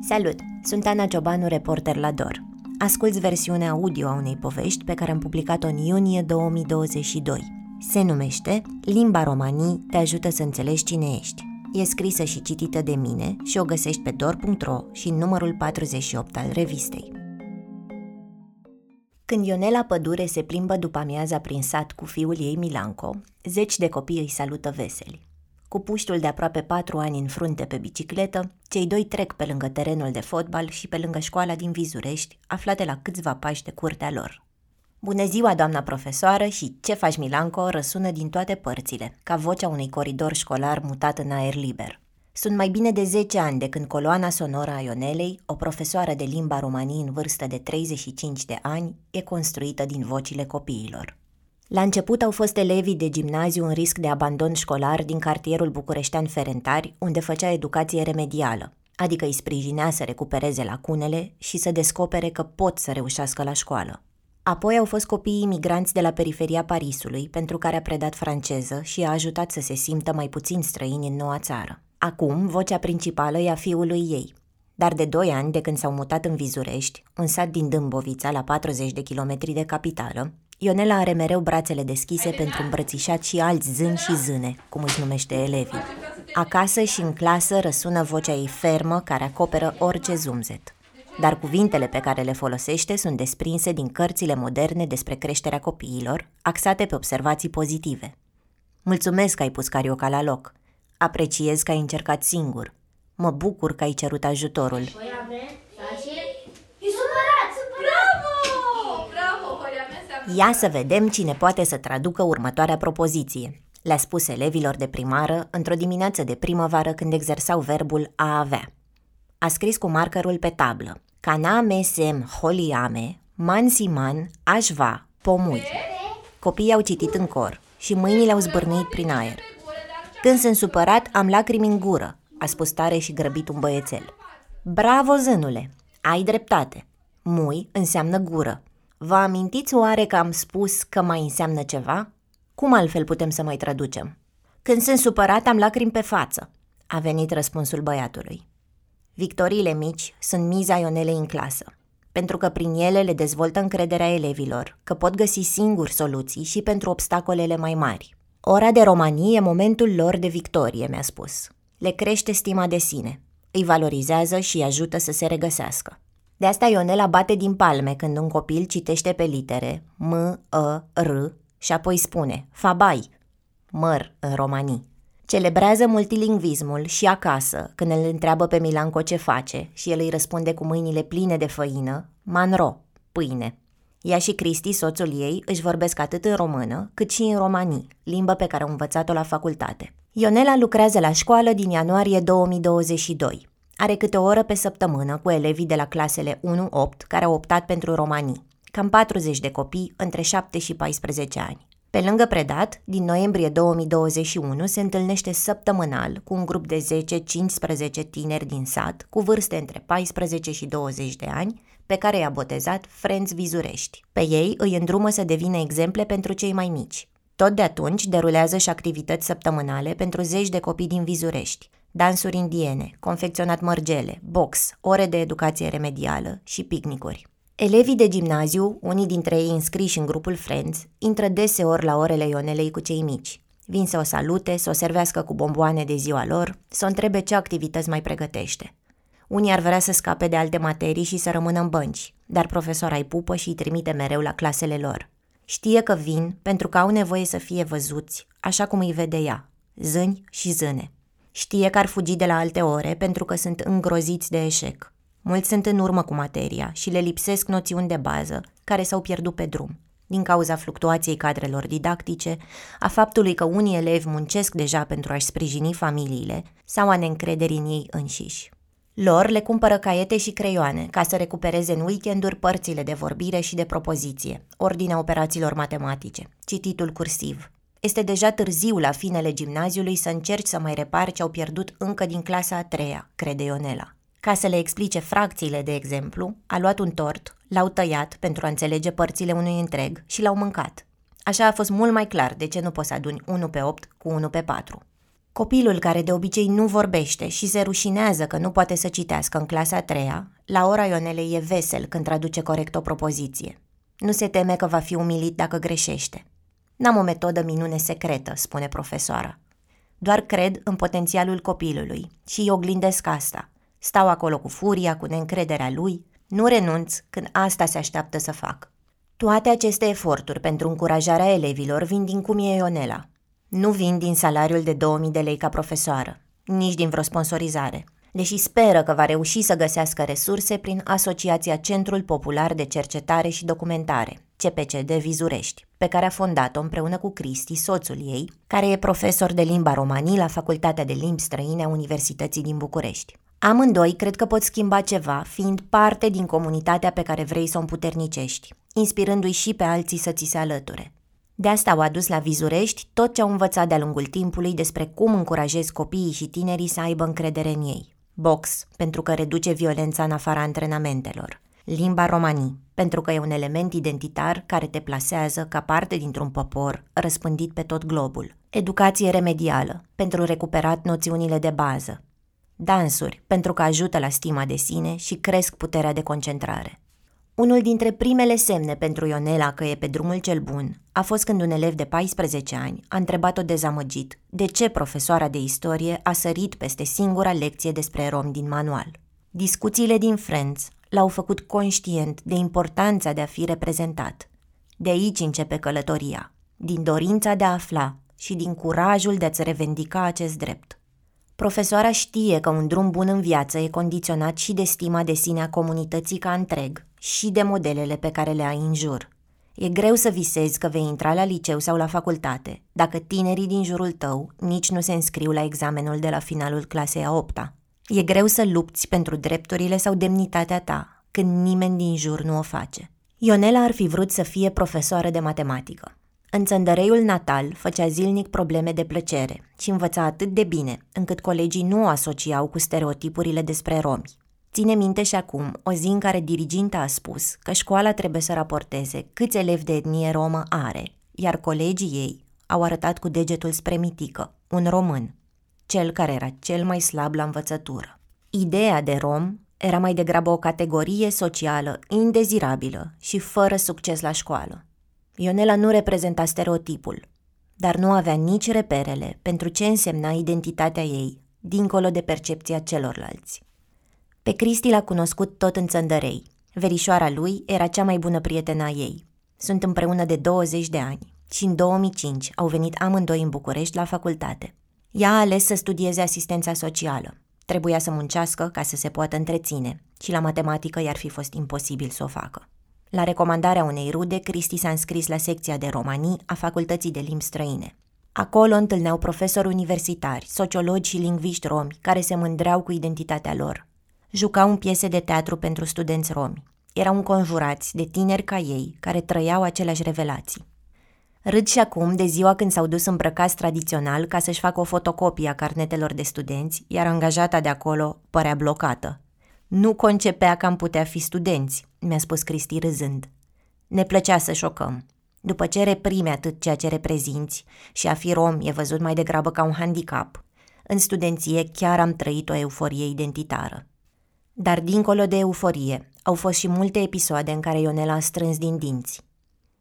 Salut! Sunt Ana Ciobanu, reporter la DOR. Asculți versiunea audio a unei povești pe care am publicat-o în iunie 2022. Se numește Limba romanii te ajută să înțelegi cine ești. E scrisă și citită de mine și o găsești pe dor.ro și în numărul 48 al revistei. Când Ionela Pădure se plimbă după amiaza prin sat cu fiul ei Milanco, zeci de copii îi salută veseli. Cu puștul de aproape patru ani în frunte pe bicicletă, cei doi trec pe lângă terenul de fotbal și pe lângă școala din Vizurești, aflate la câțiva pași de curtea lor. Bună ziua, doamna profesoară, și ce faci, Milanco, răsună din toate părțile, ca vocea unui coridor școlar mutat în aer liber. Sunt mai bine de 10 ani de când coloana sonoră a Ionelei, o profesoară de limba romanii în vârstă de 35 de ani, e construită din vocile copiilor. La început au fost elevii de gimnaziu în risc de abandon școlar din cartierul bucureștean Ferentari, unde făcea educație remedială, adică îi sprijinea să recupereze lacunele și să descopere că pot să reușească la școală. Apoi au fost copiii imigranți de la periferia Parisului, pentru care a predat franceză și a ajutat să se simtă mai puțin străini în noua țară. Acum, vocea principală e a fiului ei. Dar de doi ani, de când s-au mutat în Vizurești, un sat din Dâmbovița, la 40 de kilometri de capitală, Ionela are mereu brațele deschise pentru îmbrățișat și alți zâni și zâne, cum își numește elevii. Acasă și în clasă răsună vocea ei fermă care acoperă orice zumzet. Dar cuvintele pe care le folosește sunt desprinse din cărțile moderne despre creșterea copiilor, axate pe observații pozitive. Mulțumesc că ai pus carioca la loc. Apreciez că ai încercat singur. Mă bucur că ai cerut ajutorul. Ia să vedem cine poate să traducă următoarea propoziție. Le-a spus elevilor de primară într-o dimineață de primăvară când exersau verbul a avea. A scris cu markerul pe tablă. Caname sem holiame, mansiman, așva, pomui. Copiii au citit în cor și mâinile au zbârnit prin aer. Când sunt supărat, am lacrimi în gură, a spus tare și grăbit un băiețel. Bravo, zânule! Ai dreptate. Mui înseamnă gură, Vă amintiți oare că am spus că mai înseamnă ceva? Cum altfel putem să mai traducem? Când sunt supărat, am lacrimi pe față, a venit răspunsul băiatului. Victoriile mici sunt miza Ionelei în clasă, pentru că prin ele le dezvoltă încrederea elevilor, că pot găsi singuri soluții și pentru obstacolele mai mari. Ora de romanie e momentul lor de victorie, mi-a spus. Le crește stima de sine, îi valorizează și îi ajută să se regăsească. De asta Ionela bate din palme când un copil citește pe litere M, E, R și apoi spune Fabai, măr în romanii. Celebrează multilingvismul și acasă, când îl întreabă pe Milanco ce face și el îi răspunde cu mâinile pline de făină, manro, pâine. Ea și Cristi, soțul ei, își vorbesc atât în română cât și în romanii, limbă pe care au învățat-o la facultate. Ionela lucrează la școală din ianuarie 2022. Are câte o oră pe săptămână cu elevii de la clasele 1-8 care au optat pentru romanii, cam 40 de copii între 7 și 14 ani. Pe lângă predat, din noiembrie 2021 se întâlnește săptămânal cu un grup de 10-15 tineri din sat cu vârste între 14 și 20 de ani, pe care i-a botezat Friends Vizurești. Pe ei îi îndrumă să devină exemple pentru cei mai mici. Tot de atunci derulează și activități săptămânale pentru zeci de copii din Vizurești, dansuri indiene, confecționat mărgele, box, ore de educație remedială și picnicuri. Elevii de gimnaziu, unii dintre ei înscriși în grupul Friends, intră deseori la orele Ionelei cu cei mici. Vin să o salute, să o servească cu bomboane de ziua lor, să o întrebe ce activități mai pregătește. Unii ar vrea să scape de alte materii și să rămână în bănci, dar profesora îi pupă și îi trimite mereu la clasele lor. Știe că vin pentru că au nevoie să fie văzuți, așa cum îi vede ea, zâni și zâne. Știe că ar fugi de la alte ore pentru că sunt îngroziți de eșec. Mulți sunt în urmă cu materia și le lipsesc noțiuni de bază, care s-au pierdut pe drum, din cauza fluctuației cadrelor didactice, a faptului că unii elevi muncesc deja pentru a-și sprijini familiile sau a neîncrederii în ei înșiși. Lor le cumpără caiete și creioane ca să recupereze în weekenduri părțile de vorbire și de propoziție, ordinea operațiilor matematice, cititul cursiv, este deja târziu la finele gimnaziului să încerci să mai repari ce au pierdut încă din clasa a treia, crede Ionela. Ca să le explice fracțiile, de exemplu, a luat un tort, l-au tăiat pentru a înțelege părțile unui întreg și l-au mâncat. Așa a fost mult mai clar de ce nu poți să aduni 1 pe 8 cu 1 pe 4. Copilul care de obicei nu vorbește și se rușinează că nu poate să citească în clasa a treia, la ora Ionelei e vesel când traduce corect o propoziție. Nu se teme că va fi umilit dacă greșește. N-am o metodă minune secretă, spune profesoara. Doar cred în potențialul copilului și îi oglindesc asta. Stau acolo cu furia, cu neîncrederea lui, nu renunț când asta se așteaptă să fac. Toate aceste eforturi pentru încurajarea elevilor vin din cum e Ionela. Nu vin din salariul de 2000 de lei ca profesoară, nici din vreo sponsorizare, deși speră că va reuși să găsească resurse prin Asociația Centrul Popular de Cercetare și Documentare, CPCD Vizurești, pe care a fondat-o împreună cu Cristi, soțul ei, care e profesor de limba romanii la Facultatea de Limbi Străine a Universității din București. Amândoi cred că pot schimba ceva, fiind parte din comunitatea pe care vrei să o împuternicești, inspirându-i și pe alții să ți se alăture. De asta au adus la Vizurești tot ce au învățat de-a lungul timpului despre cum încurajezi copiii și tinerii să aibă încredere în ei. Box, pentru că reduce violența în afara antrenamentelor. Limba romanii, pentru că e un element identitar care te plasează ca parte dintr-un popor răspândit pe tot globul. Educație remedială, pentru recuperat noțiunile de bază. Dansuri, pentru că ajută la stima de sine și cresc puterea de concentrare. Unul dintre primele semne pentru Ionela că e pe drumul cel bun a fost când un elev de 14 ani a întrebat-o dezamăgit de ce profesoara de istorie a sărit peste singura lecție despre rom din manual. Discuțiile din Friends l-au făcut conștient de importanța de a fi reprezentat. De aici începe călătoria, din dorința de a afla și din curajul de a-ți revendica acest drept. Profesoara știe că un drum bun în viață e condiționat și de stima de sine a comunității ca întreg și de modelele pe care le ai în jur. E greu să visezi că vei intra la liceu sau la facultate, dacă tinerii din jurul tău nici nu se înscriu la examenul de la finalul clasei a opta. E greu să lupți pentru drepturile sau demnitatea ta, când nimeni din jur nu o face. Ionela ar fi vrut să fie profesoară de matematică. În țăndăreiul natal făcea zilnic probleme de plăcere și învăța atât de bine, încât colegii nu o asociau cu stereotipurile despre romi. Ține minte și acum o zi în care diriginta a spus că școala trebuie să raporteze câți elevi de etnie romă are, iar colegii ei au arătat cu degetul spre mitică, un român, cel care era cel mai slab la învățătură. Ideea de rom era mai degrabă o categorie socială indezirabilă și fără succes la școală. Ionela nu reprezenta stereotipul, dar nu avea nici reperele pentru ce însemna identitatea ei, dincolo de percepția celorlalți. Pe Cristi l-a cunoscut tot în țăndărei. Verișoara lui era cea mai bună prietena a ei. Sunt împreună de 20 de ani și în 2005 au venit amândoi în București la facultate. Ea a ales să studieze asistența socială. Trebuia să muncească ca să se poată întreține și la matematică i-ar fi fost imposibil să o facă. La recomandarea unei rude, Cristi s-a înscris la secția de romanii a Facultății de Limbi Străine. Acolo întâlneau profesori universitari, sociologi și lingviști romi care se mândreau cu identitatea lor. Jucau în piese de teatru pentru studenți romi. Erau înconjurați de tineri ca ei, care trăiau aceleași revelații. Râd și acum de ziua când s-au dus îmbrăcați tradițional ca să-și facă o fotocopie a carnetelor de studenți, iar angajata de acolo părea blocată. Nu concepea că am putea fi studenți, mi-a spus Cristi râzând. Ne plăcea să șocăm. După ce reprime atât ceea ce reprezinți și a fi rom e văzut mai degrabă ca un handicap, în studenție chiar am trăit o euforie identitară. Dar dincolo de euforie, au fost și multe episoade în care Ionela a strâns din dinți.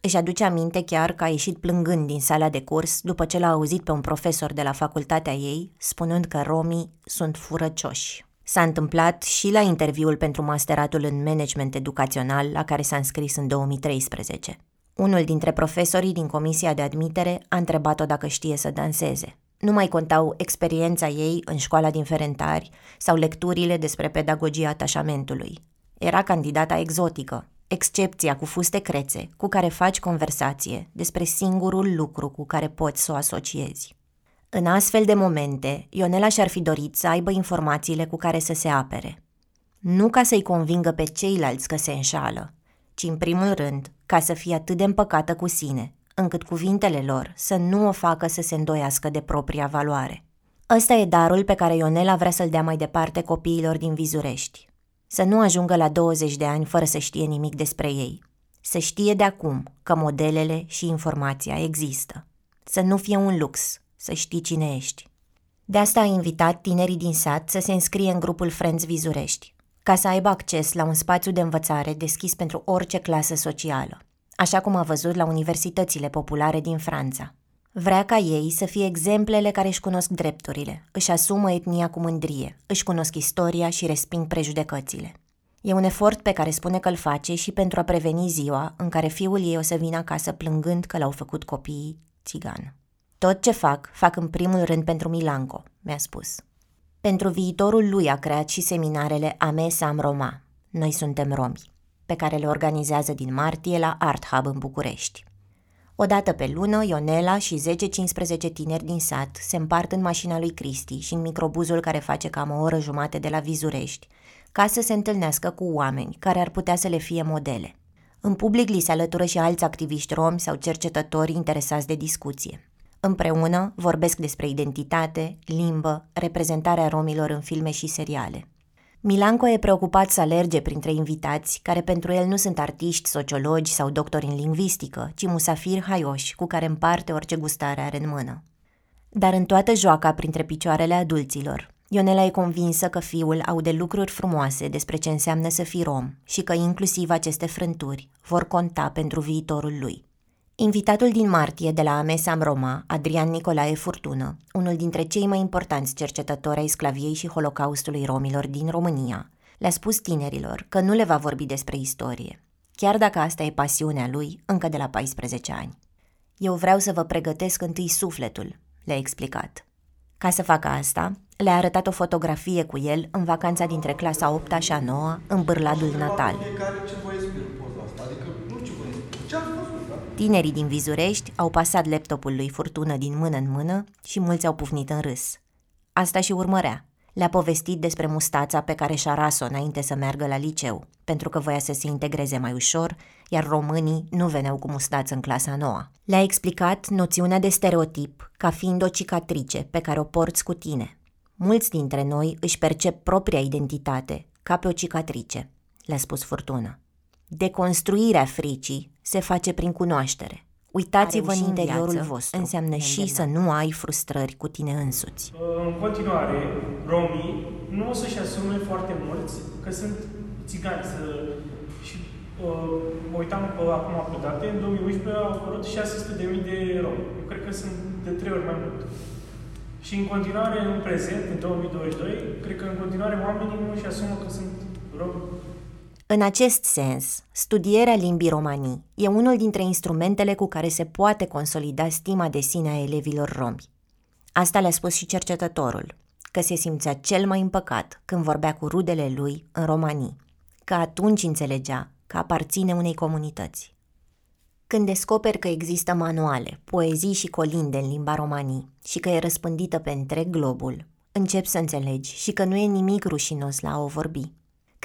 Își aduce aminte chiar că a ieșit plângând din sala de curs după ce l-a auzit pe un profesor de la facultatea ei, spunând că romii sunt furăcioși. S-a întâmplat și la interviul pentru masteratul în management educațional la care s-a înscris în 2013. Unul dintre profesorii din comisia de admitere a întrebat-o dacă știe să danseze. Nu mai contau experiența ei în școala din Ferentari sau lecturile despre pedagogia atașamentului. Era candidata exotică, excepția cu fuste crețe, cu care faci conversație despre singurul lucru cu care poți să o asociezi. În astfel de momente, Ionela și-ar fi dorit să aibă informațiile cu care să se apere. Nu ca să-i convingă pe ceilalți că se înșală, ci în primul rând ca să fie atât de împăcată cu sine, încât cuvintele lor să nu o facă să se îndoiască de propria valoare. Ăsta e darul pe care Ionela vrea să-l dea mai departe copiilor din Vizurești. Să nu ajungă la 20 de ani fără să știe nimic despre ei. Să știe de acum că modelele și informația există. Să nu fie un lux, să știi cine ești. De asta a invitat tinerii din sat să se înscrie în grupul Friends Vizurești, ca să aibă acces la un spațiu de învățare deschis pentru orice clasă socială, așa cum a văzut la universitățile populare din Franța. Vrea ca ei să fie exemplele care își cunosc drepturile, își asumă etnia cu mândrie, își cunosc istoria și resping prejudecățile. E un efort pe care spune că îl face și pentru a preveni ziua în care fiul ei o să vină acasă plângând că l-au făcut copiii țigan. Tot ce fac, fac în primul rând pentru Milanco, mi-a spus. Pentru viitorul lui a creat și seminarele Amesa Am Roma, Noi suntem romi, pe care le organizează din martie la Art Hub în București. O dată pe lună, Ionela și 10-15 tineri din sat se împart în mașina lui Cristi și în microbuzul care face cam o oră jumate de la Vizurești, ca să se întâlnească cu oameni care ar putea să le fie modele. În public li se alătură și alți activiști romi sau cercetători interesați de discuție. Împreună vorbesc despre identitate, limbă, reprezentarea romilor în filme și seriale. Milanco e preocupat să alerge printre invitați, care pentru el nu sunt artiști, sociologi sau doctori în lingvistică, ci musafiri haioși cu care împarte orice gustare are în mână. Dar în toată joaca printre picioarele adulților, Ionela e convinsă că fiul aude lucruri frumoase despre ce înseamnă să fii rom și că inclusiv aceste frânturi vor conta pentru viitorul lui. Invitatul din martie de la Amesam Roma, Adrian Nicolae Furtună, unul dintre cei mai importanți cercetători ai sclaviei și holocaustului romilor din România, le-a spus tinerilor că nu le va vorbi despre istorie, chiar dacă asta e pasiunea lui încă de la 14 ani. Eu vreau să vă pregătesc întâi sufletul, le-a explicat. Ca să facă asta, le-a arătat o fotografie cu el în vacanța dintre clasa 8 și a 9 în bârladul natal. Tinerii din Vizurești au pasat laptopul lui Furtună din mână în mână și mulți au pufnit în râs. Asta și urmărea. Le-a povestit despre mustața pe care și-a ras-o înainte să meargă la liceu, pentru că voia să se integreze mai ușor, iar românii nu veneau cu mustață în clasa noua. Le-a explicat noțiunea de stereotip ca fiind o cicatrice pe care o porți cu tine. Mulți dintre noi își percep propria identitate ca pe o cicatrice, le-a spus Furtună. Deconstruirea fricii se face prin cunoaștere. Uitați-vă în interiorul vostru. Înseamnă și să nu ai frustrări cu tine însuți. În continuare, romii nu o să-și asume foarte mulți că sunt țigani. Să... Și uh, mă uitam pe, acum pe date, în 2011 au apărut 600.000 de romi. Eu cred că sunt de trei ori mai mult. Și în continuare, în prezent, în 2022, cred că în continuare oamenii nu își asumă că sunt romi în acest sens, studierea limbii romanii e unul dintre instrumentele cu care se poate consolida stima de sine a elevilor romi. Asta le-a spus și cercetătorul, că se simțea cel mai împăcat când vorbea cu rudele lui în romanii, că atunci înțelegea că aparține unei comunități. Când descoperi că există manuale, poezii și colinde în limba romanii și că e răspândită pe întreg globul, începi să înțelegi și că nu e nimic rușinos la a o vorbi.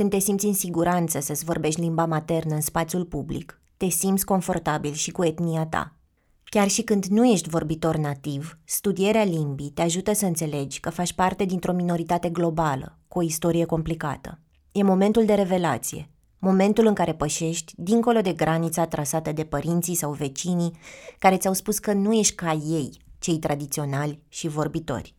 Când te simți în siguranță să-ți vorbești limba maternă în spațiul public, te simți confortabil și cu etnia ta. Chiar și când nu ești vorbitor nativ, studierea limbii te ajută să înțelegi că faci parte dintr-o minoritate globală, cu o istorie complicată. E momentul de revelație, momentul în care pășești dincolo de granița trasată de părinții sau vecinii care ți-au spus că nu ești ca ei, cei tradiționali și vorbitori.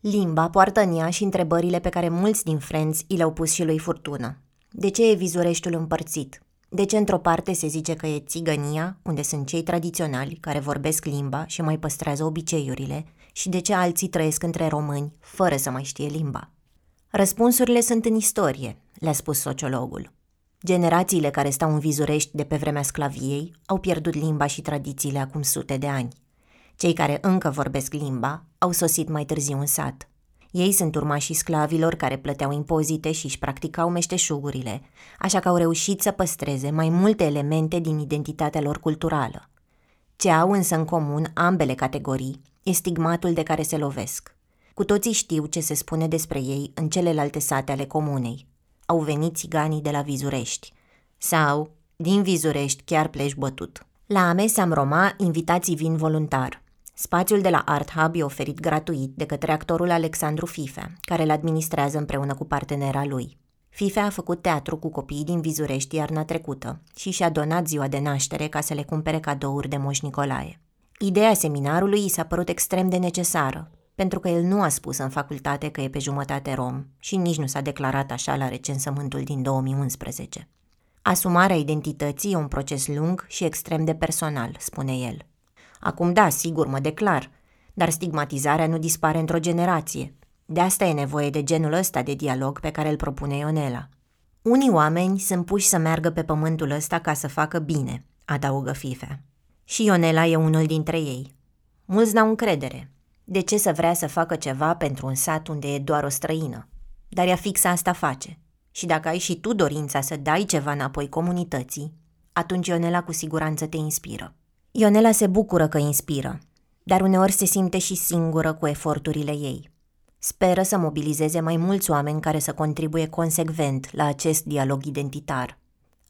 Limba poartă în ea și întrebările pe care mulți din Friends i le-au pus și lui Furtună. De ce e vizureștiul împărțit? De ce într-o parte se zice că e țigănia, unde sunt cei tradiționali care vorbesc limba și mai păstrează obiceiurile, și de ce alții trăiesc între români fără să mai știe limba? Răspunsurile sunt în istorie, le-a spus sociologul. Generațiile care stau în vizurești de pe vremea sclaviei au pierdut limba și tradițiile acum sute de ani. Cei care încă vorbesc limba au sosit mai târziu în sat. Ei sunt urmașii sclavilor care plăteau impozite și își practicau meșteșugurile, așa că au reușit să păstreze mai multe elemente din identitatea lor culturală. Ce au însă în comun ambele categorii e stigmatul de care se lovesc. Cu toții știu ce se spune despre ei în celelalte sate ale comunei. Au venit țiganii de la Vizurești. Sau, din Vizurești chiar pleci bătut. La Amesam Roma, invitații vin voluntar – Spațiul de la Art Hub e oferit gratuit de către actorul Alexandru Fifea, care îl administrează împreună cu partenera lui. Fifea a făcut teatru cu copiii din Vizurești iarna trecută și și-a donat ziua de naștere ca să le cumpere cadouri de Moș Nicolae. Ideea seminarului i s-a părut extrem de necesară, pentru că el nu a spus în facultate că e pe jumătate rom și nici nu s-a declarat așa la recensământul din 2011. Asumarea identității e un proces lung și extrem de personal, spune el. Acum da, sigur, mă declar, dar stigmatizarea nu dispare într-o generație. De asta e nevoie de genul ăsta de dialog pe care îl propune Ionela. Unii oameni sunt puși să meargă pe pământul ăsta ca să facă bine, adaugă Fife. Și Ionela e unul dintre ei. Mulți n-au încredere. De ce să vrea să facă ceva pentru un sat unde e doar o străină? Dar ea fix asta face. Și dacă ai și tu dorința să dai ceva înapoi comunității, atunci Ionela cu siguranță te inspiră. Ionela se bucură că inspiră, dar uneori se simte și singură cu eforturile ei. Speră să mobilizeze mai mulți oameni care să contribuie consecvent la acest dialog identitar.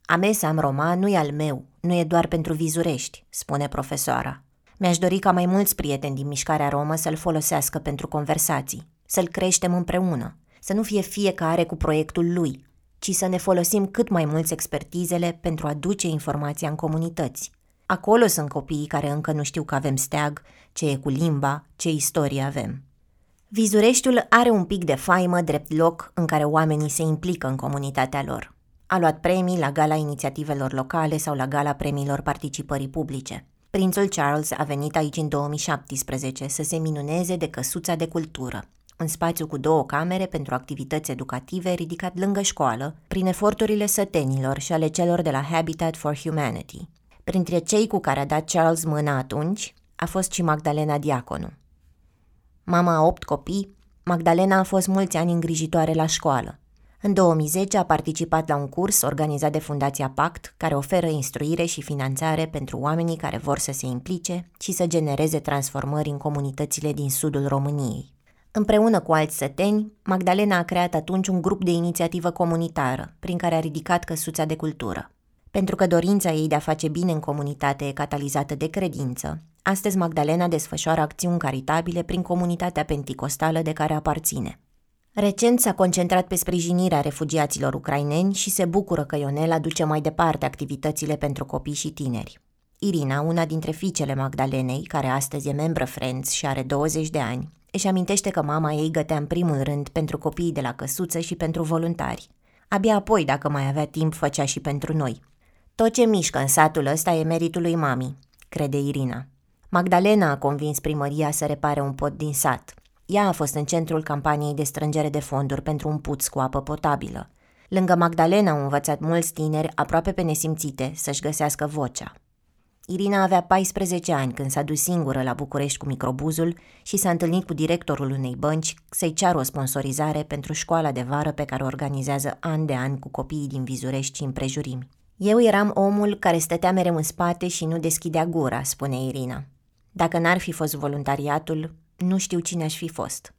Amesam Roma nu e al meu, nu e doar pentru vizurești, spune profesoara. Mi-aș dori ca mai mulți prieteni din mișcarea romă să-l folosească pentru conversații, să-l creștem împreună, să nu fie fiecare cu proiectul lui, ci să ne folosim cât mai mulți expertizele pentru a duce informația în comunități. Acolo sunt copiii care încă nu știu că avem steag, ce e cu limba, ce istorie avem. Vizureștiul are un pic de faimă drept loc în care oamenii se implică în comunitatea lor. A luat premii la gala inițiativelor locale sau la gala premiilor participării publice. Prințul Charles a venit aici în 2017 să se minuneze de căsuța de cultură, un spațiu cu două camere pentru activități educative ridicat lângă școală, prin eforturile sătenilor și ale celor de la Habitat for Humanity. Printre cei cu care a dat Charles mâna atunci a fost și Magdalena Diaconu. Mama a opt copii, Magdalena a fost mulți ani îngrijitoare la școală. În 2010 a participat la un curs organizat de Fundația Pact, care oferă instruire și finanțare pentru oamenii care vor să se implice și să genereze transformări în comunitățile din sudul României. Împreună cu alți săteni, Magdalena a creat atunci un grup de inițiativă comunitară, prin care a ridicat căsuța de cultură. Pentru că dorința ei de a face bine în comunitate e catalizată de credință, astăzi Magdalena desfășoară acțiuni caritabile prin comunitatea penticostală de care aparține. Recent s-a concentrat pe sprijinirea refugiaților ucraineni și se bucură că Ionel aduce mai departe activitățile pentru copii și tineri. Irina, una dintre fiicele Magdalenei, care astăzi e membră Friends și are 20 de ani, își amintește că mama ei gătea în primul rând pentru copiii de la căsuță și pentru voluntari. Abia apoi, dacă mai avea timp, făcea și pentru noi. Tot ce mișcă în satul ăsta e meritul lui mami, crede Irina. Magdalena a convins primăria să repare un pod din sat. Ea a fost în centrul campaniei de strângere de fonduri pentru un puț cu apă potabilă. Lângă Magdalena au învățat mulți tineri, aproape pe nesimțite, să-și găsească vocea. Irina avea 14 ani când s-a dus singură la București cu microbuzul și s-a întâlnit cu directorul unei bănci să-i ceară o sponsorizare pentru școala de vară pe care o organizează an de an cu copiii din Vizurești și împrejurimi. Eu eram omul care stătea mereu în spate și nu deschidea gura, spune Irina. Dacă n-ar fi fost voluntariatul, nu știu cine aș fi fost.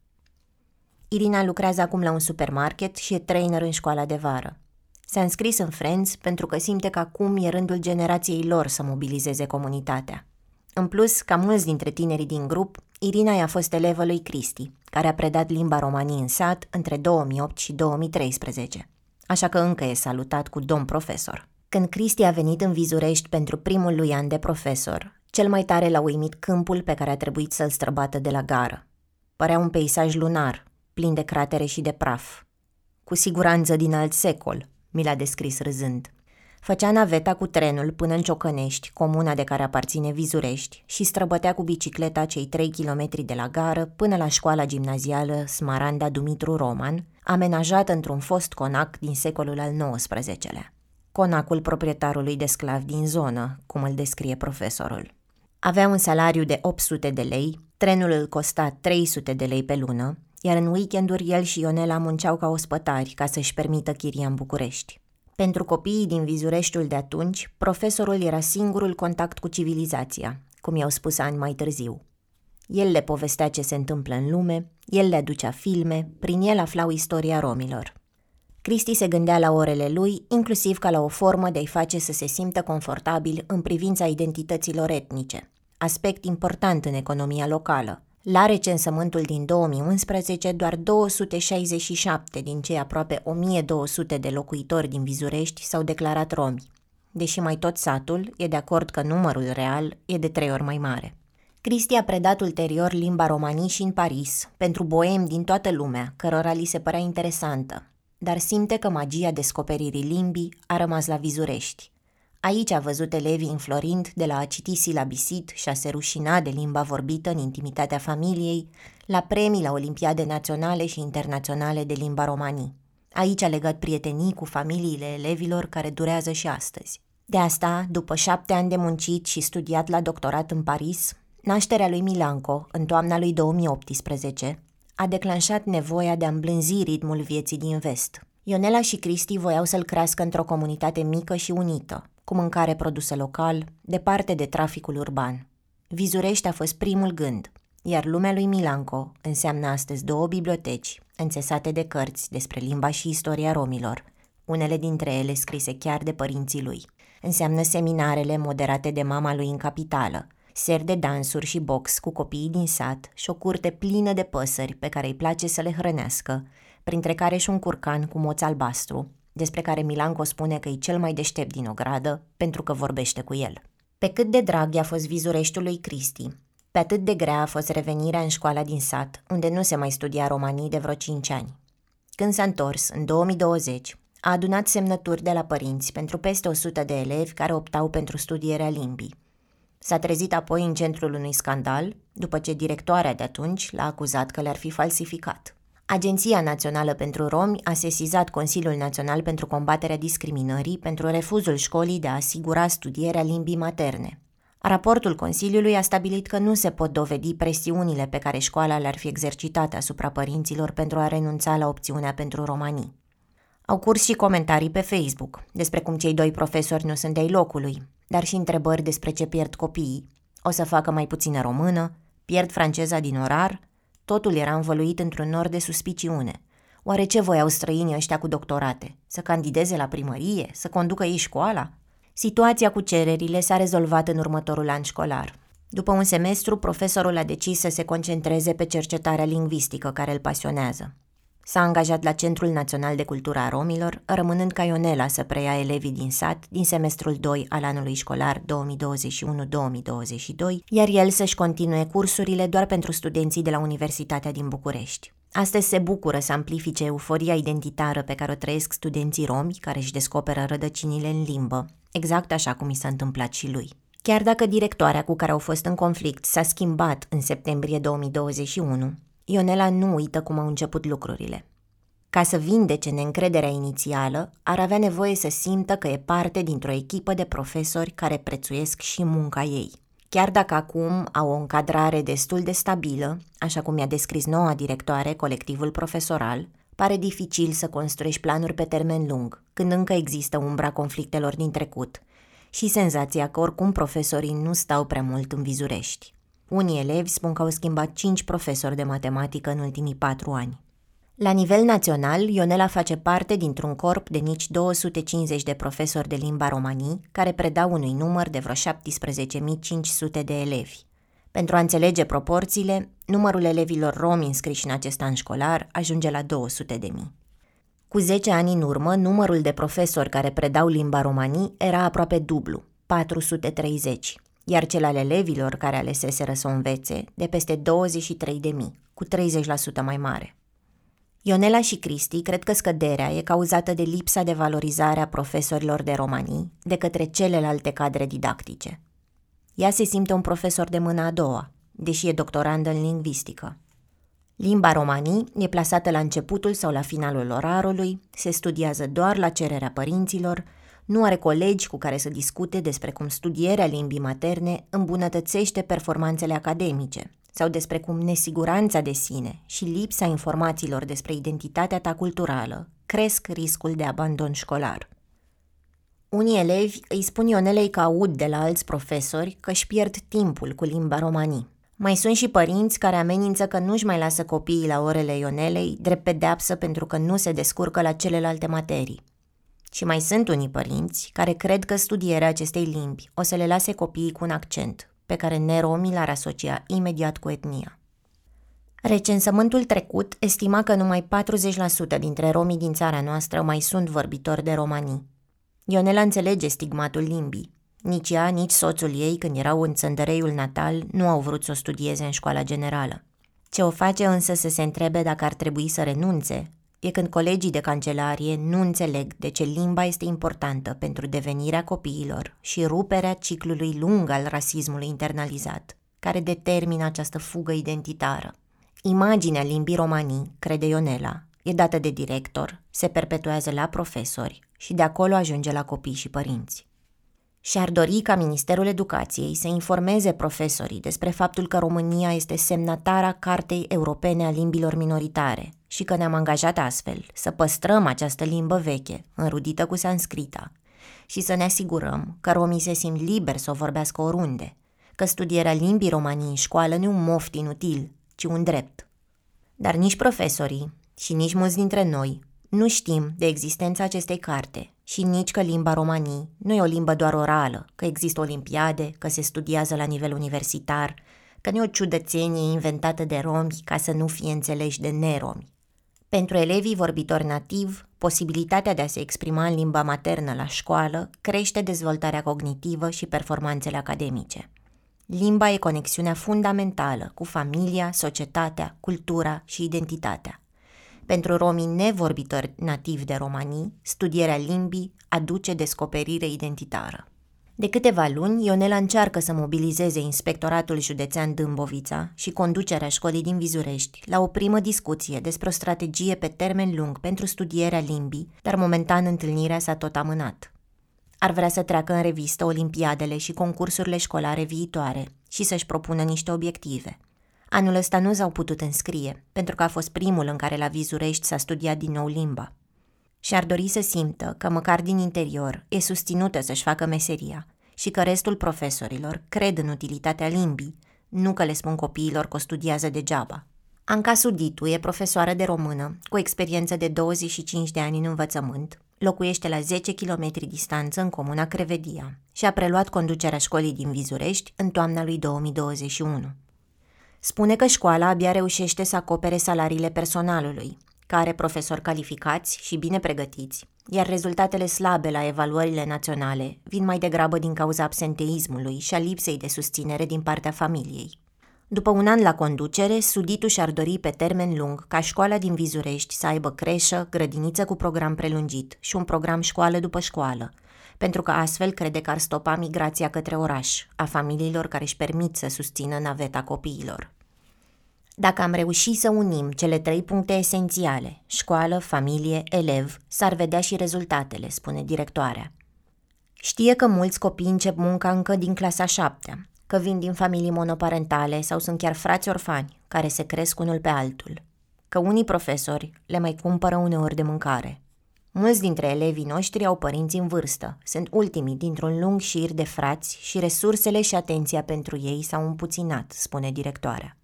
Irina lucrează acum la un supermarket și e trainer în școala de vară. S-a înscris în Friends pentru că simte că acum e rândul generației lor să mobilizeze comunitatea. În plus, ca mulți dintre tinerii din grup, Irina i-a fost elevă lui Cristi, care a predat limba romanii în sat între 2008 și 2013. Așa că încă e salutat cu domn profesor. Când Cristi a venit în Vizurești pentru primul lui an de profesor, cel mai tare l-a uimit câmpul pe care a trebuit să-l străbată de la gară. Părea un peisaj lunar, plin de cratere și de praf. Cu siguranță din alt secol, mi l-a descris râzând. Făcea naveta cu trenul până în Ciocănești, comuna de care aparține Vizurești, și străbătea cu bicicleta cei trei kilometri de la gară până la școala gimnazială Smaranda Dumitru Roman, amenajată într-un fost conac din secolul al XIX-lea. Conacul proprietarului de sclavi din zonă, cum îl descrie profesorul. Avea un salariu de 800 de lei, trenul îl costa 300 de lei pe lună, iar în weekenduri el și Ionela munceau ca ospătari ca să-și permită chiria în București. Pentru copiii din Vizureștiul de atunci, profesorul era singurul contact cu civilizația, cum i-au spus ani mai târziu. El le povestea ce se întâmplă în lume, el le aducea filme, prin el aflau istoria romilor. Cristi se gândea la orele lui, inclusiv ca la o formă de a-i face să se simtă confortabil în privința identităților etnice, aspect important în economia locală. La recensământul din 2011, doar 267 din cei aproape 1200 de locuitori din Vizurești s-au declarat romi, deși mai tot satul e de acord că numărul real e de trei ori mai mare. Cristi a predat ulterior limba romanii și în Paris, pentru boemi din toată lumea, cărora li se părea interesantă, dar simte că magia descoperirii limbii a rămas la vizurești. Aici a văzut elevii înflorind de la a citi silabisit și a se rușina de limba vorbită în intimitatea familiei, la premii la olimpiade naționale și internaționale de limba romanii. Aici a legat prietenii cu familiile elevilor care durează și astăzi. De asta, după șapte ani de muncit și studiat la doctorat în Paris, nașterea lui Milanco, în toamna lui 2018, a declanșat nevoia de a îmblânzi ritmul vieții din vest. Ionela și Cristi voiau să-l crească într-o comunitate mică și unită, cu mâncare produsă local, departe de traficul urban. Vizurești a fost primul gând, iar lumea lui Milanco înseamnă astăzi două biblioteci, înțesate de cărți despre limba și istoria romilor, unele dintre ele scrise chiar de părinții lui. Înseamnă seminarele moderate de mama lui în capitală, seri de dansuri și box cu copiii din sat și o curte plină de păsări pe care îi place să le hrănească, printre care și un curcan cu moț albastru, despre care Milanco spune că e cel mai deștept din ogradă pentru că vorbește cu el. Pe cât de drag i-a fost vizureștul lui Cristi, pe atât de grea a fost revenirea în școala din sat, unde nu se mai studia romanii de vreo 5 ani. Când s-a întors, în 2020, a adunat semnături de la părinți pentru peste 100 de elevi care optau pentru studierea limbii. S-a trezit apoi în centrul unui scandal, după ce directoarea de atunci l-a acuzat că le-ar fi falsificat. Agenția Națională pentru Romi a sesizat Consiliul Național pentru Combaterea Discriminării pentru refuzul școlii de a asigura studierea limbii materne. Raportul Consiliului a stabilit că nu se pot dovedi presiunile pe care școala le-ar fi exercitate asupra părinților pentru a renunța la opțiunea pentru romanii. Au curs și comentarii pe Facebook despre cum cei doi profesori nu sunt de locului, dar și întrebări despre ce pierd copiii. O să facă mai puțină română, pierd franceza din orar, totul era învăluit într-un nor de suspiciune. Oare ce voiau străinii ăștia cu doctorate? Să candideze la primărie? Să conducă ei școala? Situația cu cererile s-a rezolvat în următorul an școlar. După un semestru, profesorul a decis să se concentreze pe cercetarea lingvistică care îl pasionează. S-a angajat la Centrul Național de Cultură a Romilor, rămânând ca Ionela să preia elevii din sat din semestrul 2 al anului școlar 2021-2022, iar el să-și continue cursurile doar pentru studenții de la Universitatea din București. Astăzi se bucură să amplifice euforia identitară pe care o trăiesc studenții romi care își descoperă rădăcinile în limbă, exact așa cum i s-a întâmplat și lui. Chiar dacă directoarea cu care au fost în conflict s-a schimbat în septembrie 2021, Ionela nu uită cum au început lucrurile. Ca să vindece neîncrederea inițială, ar avea nevoie să simtă că e parte dintr-o echipă de profesori care prețuiesc și munca ei. Chiar dacă acum au o încadrare destul de stabilă, așa cum i-a descris noua directoare, colectivul profesoral, pare dificil să construiești planuri pe termen lung, când încă există umbra conflictelor din trecut și senzația că oricum profesorii nu stau prea mult în vizurești. Unii elevi spun că au schimbat 5 profesori de matematică în ultimii 4 ani. La nivel național, Ionela face parte dintr-un corp de nici 250 de profesori de limba romanii, care predau unui număr de vreo 17.500 de elevi. Pentru a înțelege proporțiile, numărul elevilor romi înscriși în acest an școlar ajunge la 200 de mii. Cu 10 ani în urmă, numărul de profesori care predau limba romanii era aproape dublu, 430, iar cel al elevilor care aleseseră să o învețe, de peste 23 de mii, cu 30% mai mare. Ionela și Cristi cred că scăderea e cauzată de lipsa de valorizare a profesorilor de romanii de către celelalte cadre didactice. Ea se simte un profesor de mâna a doua, deși e doctorandă în lingvistică. Limba romanii e plasată la începutul sau la finalul orarului, se studiază doar la cererea părinților, nu are colegi cu care să discute despre cum studierea limbii materne îmbunătățește performanțele academice sau despre cum nesiguranța de sine și lipsa informațiilor despre identitatea ta culturală cresc riscul de abandon școlar. Unii elevi îi spun Ionelei că aud de la alți profesori că își pierd timpul cu limba romanii. Mai sunt și părinți care amenință că nu-și mai lasă copiii la orele Ionelei drept pedeapsă pentru că nu se descurcă la celelalte materii. Și mai sunt unii părinți care cred că studierea acestei limbi o să le lase copiii cu un accent, pe care neromii l-ar asocia imediat cu etnia. Recensământul trecut estima că numai 40% dintre romii din țara noastră mai sunt vorbitori de romanii. Ionela înțelege stigmatul limbii, Nici ea, nici soțul ei, când erau în țăndăreiul natal, nu au vrut să o studieze în școala generală. Ce o face însă să se întrebe dacă ar trebui să renunțe, e când colegii de cancelarie nu înțeleg de ce limba este importantă pentru devenirea copiilor și ruperea ciclului lung al rasismului internalizat, care determină această fugă identitară. Imaginea limbii romanii, crede Ionela, e dată de director, se perpetuează la profesori și de acolo ajunge la copii și părinți. Și ar dori ca Ministerul Educației să informeze profesorii despre faptul că România este semnatara Cartei Europene a Limbilor Minoritare și că ne-am angajat astfel să păstrăm această limbă veche, înrudită cu sanscrita, și să ne asigurăm că romii se simt liberi să o vorbească oriunde, că studierea limbii romanii în școală nu e un moft inutil, ci un drept. Dar nici profesorii și nici mulți dintre noi nu știm de existența acestei carte și nici că limba romanii nu e o limbă doar orală, că există olimpiade, că se studiază la nivel universitar, că nu e o ciudățenie inventată de romi ca să nu fie înțeleși de neromi. Pentru elevii vorbitori nativ, posibilitatea de a se exprima în limba maternă la școală crește dezvoltarea cognitivă și performanțele academice. Limba e conexiunea fundamentală cu familia, societatea, cultura și identitatea. Pentru romii nevorbitori nativi de romanii, studierea limbii aduce descoperire identitară. De câteva luni, Ionela încearcă să mobilizeze Inspectoratul Județean Dâmbovița și conducerea școlii din Vizurești la o primă discuție despre o strategie pe termen lung pentru studierea limbii, dar momentan întâlnirea s-a tot amânat. Ar vrea să treacă în revistă olimpiadele și concursurile școlare viitoare și să-și propună niște obiective. Anul ăsta nu s-au putut înscrie, pentru că a fost primul în care la Vizurești s-a studiat din nou limba. Și ar dori să simtă că măcar din interior e susținută să-și facă meseria și că restul profesorilor cred în utilitatea limbii, nu că le spun copiilor că o studiază degeaba. Anca Suditu e profesoară de română, cu experiență de 25 de ani în învățământ, locuiește la 10 km distanță în comuna Crevedia și a preluat conducerea școlii din Vizurești în toamna lui 2021. Spune că școala abia reușește să acopere salariile personalului, care are profesori calificați și bine pregătiți, iar rezultatele slabe la evaluările naționale vin mai degrabă din cauza absenteismului și a lipsei de susținere din partea familiei. După un an la conducere, Suditu și-ar dori pe termen lung ca școala din Vizurești să aibă creșă, grădiniță cu program prelungit și un program școală după școală, pentru că astfel crede că ar stopa migrația către oraș, a familiilor care își permit să susțină naveta copiilor. Dacă am reușit să unim cele trei puncte esențiale, școală, familie, elev, s-ar vedea și rezultatele, spune directoarea. Știe că mulți copii încep munca încă din clasa 7 că vin din familii monoparentale sau sunt chiar frați orfani care se cresc unul pe altul, că unii profesori le mai cumpără uneori de mâncare. Mulți dintre elevii noștri au părinți în vârstă, sunt ultimii dintr-un lung șir de frați și resursele și atenția pentru ei s-au împuținat, spune directoarea.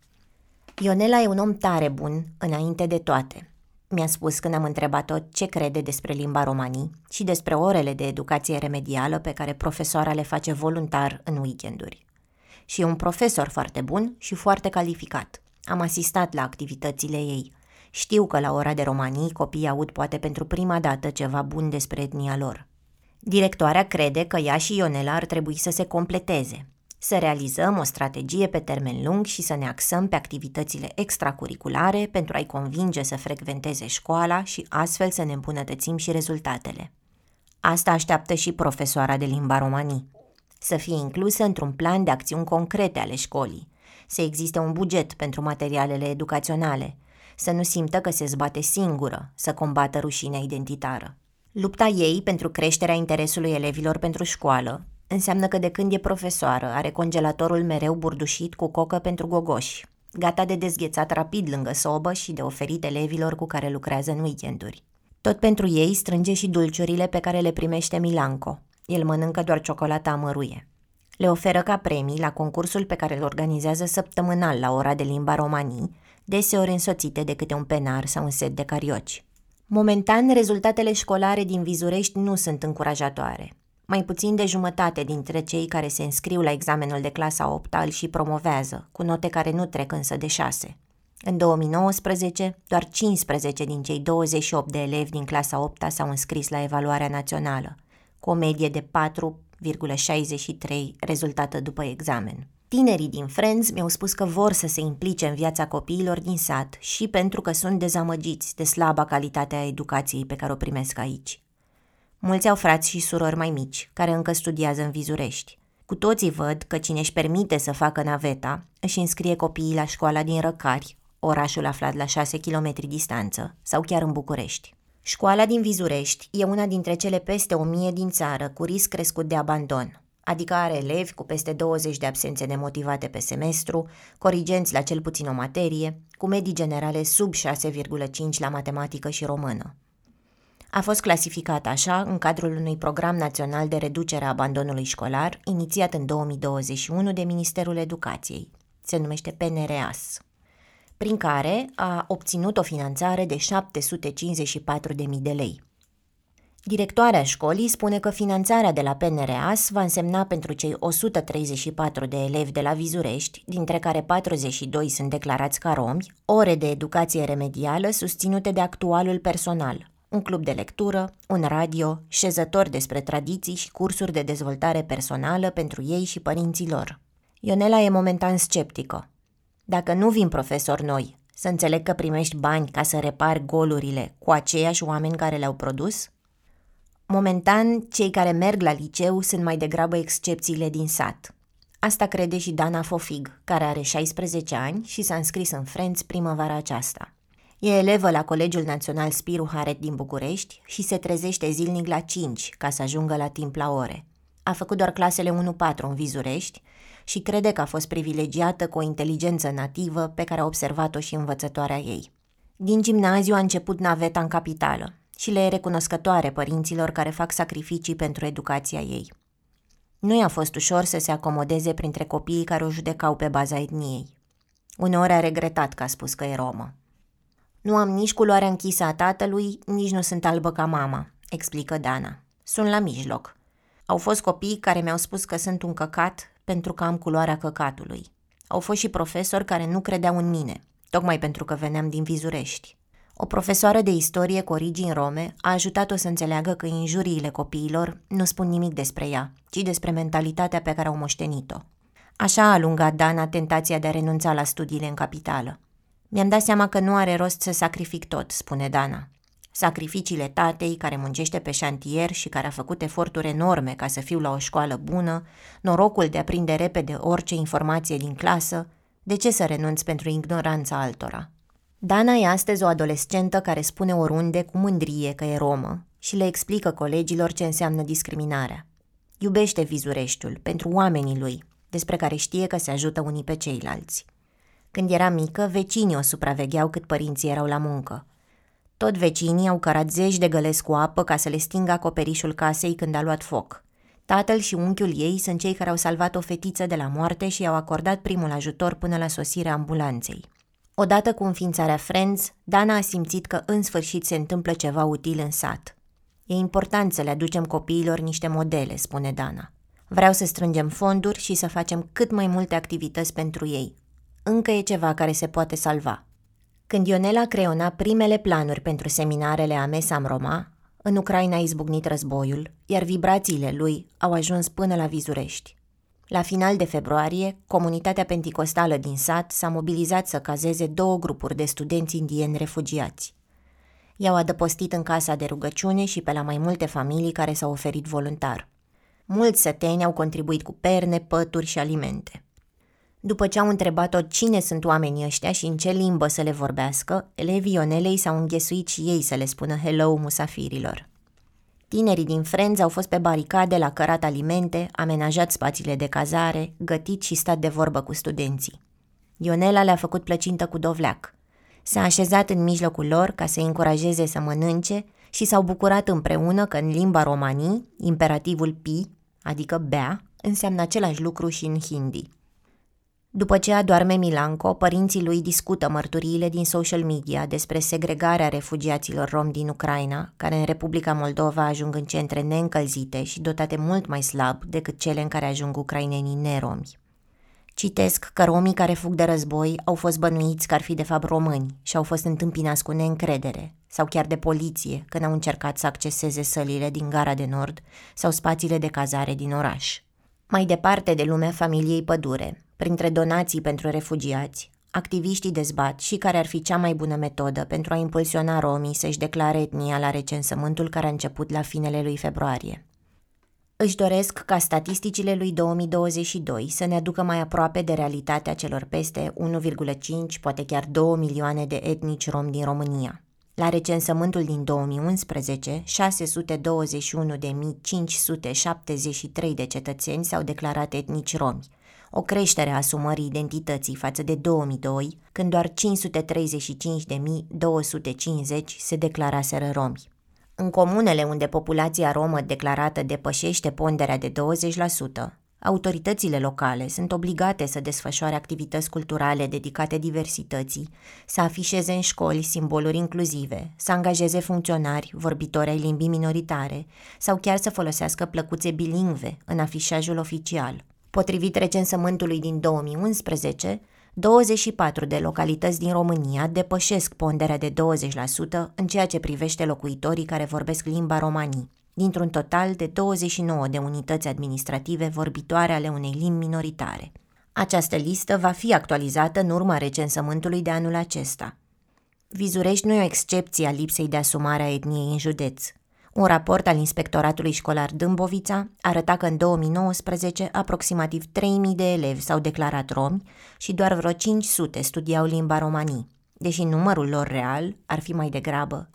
Ionela e un om tare bun, înainte de toate. Mi-a spus când am întrebat-o ce crede despre limba romanii și despre orele de educație remedială pe care profesoara le face voluntar în weekenduri. Și e un profesor foarte bun și foarte calificat. Am asistat la activitățile ei. Știu că la ora de romanii copiii aud poate pentru prima dată ceva bun despre etnia lor. Directoarea crede că ea și Ionela ar trebui să se completeze, să realizăm o strategie pe termen lung și să ne axăm pe activitățile extracurriculare pentru a-i convinge să frecventeze școala și astfel să ne îmbunătățim și rezultatele. Asta așteaptă și profesoara de limba romanii. Să fie inclusă într-un plan de acțiuni concrete ale școlii, să existe un buget pentru materialele educaționale, să nu simtă că se zbate singură, să combată rușinea identitară. Lupta ei pentru creșterea interesului elevilor pentru școală Înseamnă că de când e profesoară are congelatorul mereu burdușit cu cocă pentru gogoși, gata de dezghețat rapid lângă sobă și de oferit elevilor cu care lucrează în weekenduri. Tot pentru ei strânge și dulciurile pe care le primește Milanco. El mănâncă doar ciocolata amăruie. Le oferă ca premii la concursul pe care îl organizează săptămânal la ora de limba romanii, deseori însoțite de câte un penar sau un set de carioci. Momentan, rezultatele școlare din Vizurești nu sunt încurajatoare. Mai puțin de jumătate dintre cei care se înscriu la examenul de clasa 8 îl și promovează, cu note care nu trec însă de 6. În 2019, doar 15 din cei 28 de elevi din clasa 8 s-au înscris la evaluarea națională, cu o medie de rezultată după examen. Tinerii din Friends mi-au spus că vor să se implice în viața copiilor din sat și pentru că sunt dezamăgiți de slaba calitate a educației pe care o primesc aici. Mulți au frați și surori mai mici, care încă studiază în Vizurești. Cu toții văd că cine își permite să facă naveta, își înscrie copiii la școala din Răcari, orașul aflat la 6 km distanță, sau chiar în București. Școala din Vizurești e una dintre cele peste 1000 din țară cu risc crescut de abandon, adică are elevi cu peste 20 de absențe nemotivate pe semestru, corigenți la cel puțin o materie, cu medii generale sub 6,5 la matematică și română. A fost clasificat așa în cadrul unui program național de reducere a abandonului școlar, inițiat în 2021 de Ministerul Educației. Se numește PNRAS prin care a obținut o finanțare de 754.000 de lei. Directoarea școlii spune că finanțarea de la PNRAS va însemna pentru cei 134 de elevi de la Vizurești, dintre care 42 sunt declarați ca romi, ore de educație remedială susținute de actualul personal, un club de lectură, un radio, șezători despre tradiții și cursuri de dezvoltare personală pentru ei și părinții lor. Ionela e momentan sceptică. Dacă nu vin profesori noi, să înțeleg că primești bani ca să repari golurile cu aceiași oameni care le-au produs? Momentan, cei care merg la liceu sunt mai degrabă excepțiile din sat. Asta crede și Dana Fofig, care are 16 ani și s-a înscris în Friends primăvara aceasta. E elevă la Colegiul Național Spiru Haret din București și se trezește zilnic la 5 ca să ajungă la timp la ore. A făcut doar clasele 1-4 în Vizurești și crede că a fost privilegiată cu o inteligență nativă pe care a observat-o și învățătoarea ei. Din gimnaziu a început naveta în capitală și le e recunoscătoare părinților care fac sacrificii pentru educația ei. Nu i-a fost ușor să se acomodeze printre copiii care o judecau pe baza etniei. Uneori a regretat că a spus că e romă. Nu am nici culoarea închisă a tatălui, nici nu sunt albă ca mama, explică Dana. Sunt la mijloc. Au fost copii care mi-au spus că sunt un căcat pentru că am culoarea căcatului. Au fost și profesori care nu credeau în mine, tocmai pentru că veneam din Vizurești. O profesoară de istorie cu origini rome a ajutat-o să înțeleagă că injuriile copiilor nu spun nimic despre ea, ci despre mentalitatea pe care au moștenit-o. Așa a alungat Dana tentația de a renunța la studiile în capitală. Mi-am dat seama că nu are rost să sacrific tot, spune Dana sacrificiile tatei care muncește pe șantier și care a făcut eforturi enorme ca să fiu la o școală bună, norocul de a prinde repede orice informație din clasă, de ce să renunț pentru ignoranța altora? Dana e astăzi o adolescentă care spune oriunde cu mândrie că e romă și le explică colegilor ce înseamnă discriminarea. Iubește Vizureștiul pentru oamenii lui, despre care știe că se ajută unii pe ceilalți. Când era mică, vecinii o supravegheau cât părinții erau la muncă – tot vecinii au cărat zeci de gălesc cu apă ca să le stingă acoperișul casei când a luat foc. Tatăl și unchiul ei sunt cei care au salvat o fetiță de la moarte și i-au acordat primul ajutor până la sosirea ambulanței. Odată cu înființarea Friends, Dana a simțit că în sfârșit se întâmplă ceva util în sat. E important să le aducem copiilor niște modele, spune Dana. Vreau să strângem fonduri și să facem cât mai multe activități pentru ei. Încă e ceva care se poate salva. Când Ionela creona primele planuri pentru seminarele Amesam Roma, în Ucraina a izbucnit războiul, iar vibrațiile lui au ajuns până la Vizurești. La final de februarie, comunitatea penticostală din sat s-a mobilizat să cazeze două grupuri de studenți indieni refugiați. I-au adăpostit în casa de rugăciune și pe la mai multe familii care s-au oferit voluntar. Mulți săteni au contribuit cu perne, pături și alimente. După ce au întrebat-o cine sunt oamenii ăștia și în ce limbă să le vorbească, elevii Ionelei s-au înghesuit și ei să le spună hello musafirilor. Tinerii din Friends au fost pe baricade la cărat alimente, amenajat spațiile de cazare, gătit și stat de vorbă cu studenții. Ionela le-a făcut plăcintă cu dovleac. S-a așezat în mijlocul lor ca să-i încurajeze să mănânce și s-au bucurat împreună că în limba romanii, imperativul pi, adică bea, înseamnă același lucru și în hindi. După ce adorme Milanco, părinții lui discută mărturiile din social media despre segregarea refugiaților rom din Ucraina, care în Republica Moldova ajung în centre neîncălzite și dotate mult mai slab decât cele în care ajung ucrainenii neromi. Citesc că romii care fug de război au fost bănuiți că ar fi de fapt români și au fost întâmpinați cu neîncredere sau chiar de poliție când au încercat să acceseze sălile din gara de nord sau spațiile de cazare din oraș. Mai departe de lumea familiei pădure, printre donații pentru refugiați, activiștii dezbat și care ar fi cea mai bună metodă pentru a impulsiona romii să-și declare etnia la recensământul care a început la finele lui februarie. Își doresc ca statisticile lui 2022 să ne aducă mai aproape de realitatea celor peste 1,5, poate chiar 2 milioane de etnici romi din România. La recensământul din 2011, 621.573 de cetățeni s-au declarat etnici romi, o creștere a asumării identității față de 2002, când doar 535.250 se declaraseră romi. În comunele unde populația romă declarată depășește ponderea de 20%, autoritățile locale sunt obligate să desfășoare activități culturale dedicate diversității, să afișeze în școli simboluri inclusive, să angajeze funcționari, vorbitori ai limbii minoritare sau chiar să folosească plăcuțe bilingve în afișajul oficial. Potrivit recensământului din 2011, 24 de localități din România depășesc ponderea de 20% în ceea ce privește locuitorii care vorbesc limba romanii, dintr-un total de 29 de unități administrative vorbitoare ale unei limbi minoritare. Această listă va fi actualizată în urma recensământului de anul acesta. Vizurești nu e o excepție a lipsei de asumare a etniei în județ. Un raport al Inspectoratului Școlar Dâmbovița arăta că în 2019 aproximativ 3.000 de elevi s-au declarat romi și doar vreo 500 studiau limba romanii, deși numărul lor real ar fi mai degrabă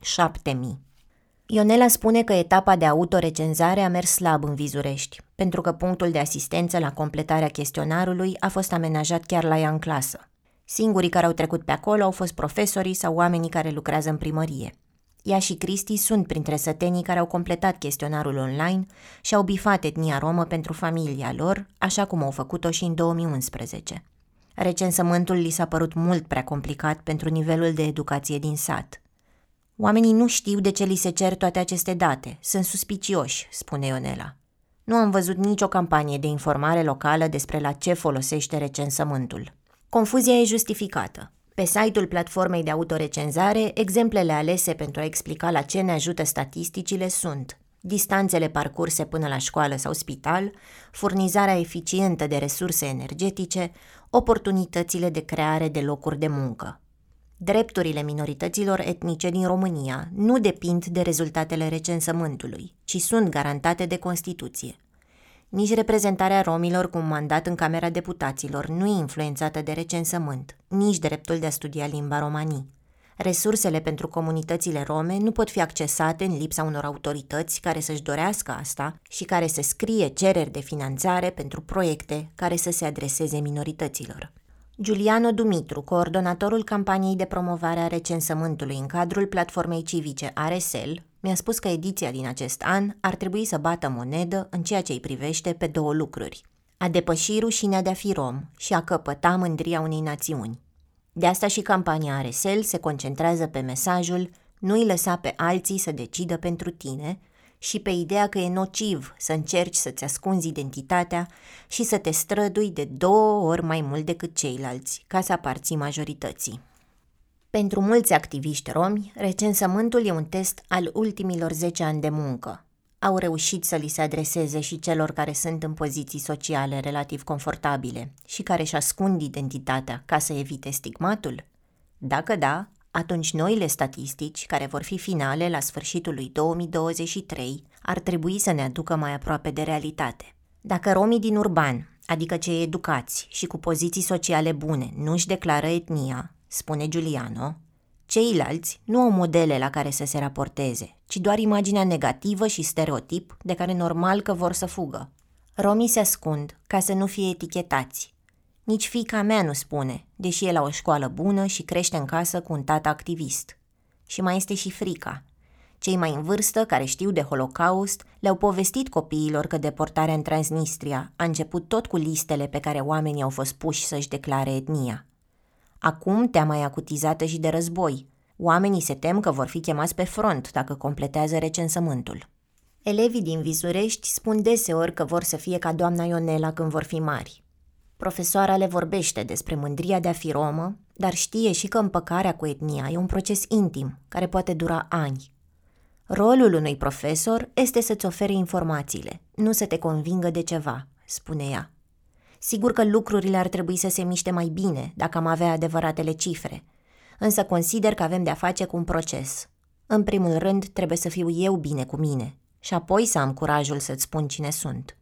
7.000. Ionela spune că etapa de autorecenzare a mers slab în Vizurești, pentru că punctul de asistență la completarea chestionarului a fost amenajat chiar la ea în clasă. Singurii care au trecut pe acolo au fost profesorii sau oamenii care lucrează în primărie – ea și Cristi sunt printre sătenii care au completat chestionarul online și au bifat etnia romă pentru familia lor, așa cum au făcut-o și în 2011. Recensământul li s-a părut mult prea complicat pentru nivelul de educație din sat. Oamenii nu știu de ce li se cer toate aceste date, sunt suspicioși, spune Ionela. Nu am văzut nicio campanie de informare locală despre la ce folosește recensământul. Confuzia e justificată. Pe site-ul platformei de autorecenzare, exemplele alese pentru a explica la ce ne ajută statisticile sunt distanțele parcurse până la școală sau spital, furnizarea eficientă de resurse energetice, oportunitățile de creare de locuri de muncă. Drepturile minorităților etnice din România nu depind de rezultatele recensământului, ci sunt garantate de Constituție. Nici reprezentarea romilor cu un mandat în Camera Deputaților nu e influențată de recensământ, nici dreptul de a studia limba romanii. Resursele pentru comunitățile rome nu pot fi accesate în lipsa unor autorități care să-și dorească asta și care să scrie cereri de finanțare pentru proiecte care să se adreseze minorităților. Giuliano Dumitru, coordonatorul campaniei de promovare a recensământului în cadrul platformei civice RSL, mi-a spus că ediția din acest an ar trebui să bată monedă în ceea ce îi privește pe două lucruri. A depăși rușinea de a fi rom și a căpăta mândria unei națiuni. De asta și campania RSL se concentrează pe mesajul nu-i lăsa pe alții să decidă pentru tine și pe ideea că e nociv să încerci să-ți ascunzi identitatea și să te strădui de două ori mai mult decât ceilalți ca să aparții majorității. Pentru mulți activiști romi, recensământul e un test al ultimilor 10 ani de muncă. Au reușit să li se adreseze și celor care sunt în poziții sociale relativ confortabile și care își ascund identitatea ca să evite stigmatul? Dacă da, atunci noile statistici, care vor fi finale la sfârșitul lui 2023, ar trebui să ne aducă mai aproape de realitate. Dacă romii din urban, adică cei educați și cu poziții sociale bune, nu își declară etnia, spune Giuliano, ceilalți nu au modele la care să se raporteze, ci doar imaginea negativă și stereotip de care normal că vor să fugă. Romii se ascund ca să nu fie etichetați. Nici fica mea nu spune, deși e la o școală bună și crește în casă cu un tată activist. Și mai este și frica. Cei mai în vârstă, care știu de Holocaust, le-au povestit copiilor că deportarea în Transnistria a început tot cu listele pe care oamenii au fost puși să-și declare etnia. Acum teama e acutizată și de război. Oamenii se tem că vor fi chemați pe front dacă completează recensământul. Elevii din Vizurești spun deseori că vor să fie ca doamna Ionela când vor fi mari. Profesoara le vorbește despre mândria de a fi romă, dar știe și că împăcarea cu etnia e un proces intim, care poate dura ani. Rolul unui profesor este să-ți ofere informațiile, nu să te convingă de ceva, spune ea. Sigur că lucrurile ar trebui să se miște mai bine dacă am avea adevăratele cifre, însă consider că avem de-a face cu un proces. În primul rând, trebuie să fiu eu bine cu mine și apoi să am curajul să-ți spun cine sunt.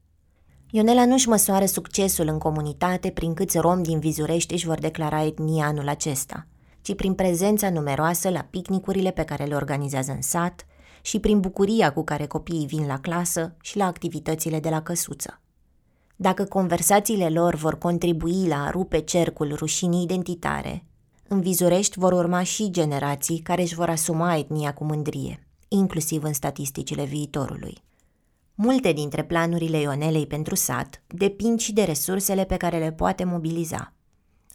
Ionela nu-și măsoară succesul în comunitate prin câți romi din Vizurești își vor declara etnia anul acesta, ci prin prezența numeroasă la picnicurile pe care le organizează în sat și prin bucuria cu care copiii vin la clasă și la activitățile de la căsuță. Dacă conversațiile lor vor contribui la a rupe cercul rușinii identitare, în Vizurești vor urma și generații care își vor asuma etnia cu mândrie, inclusiv în statisticile viitorului. Multe dintre planurile Ionelei pentru sat depind și de resursele pe care le poate mobiliza.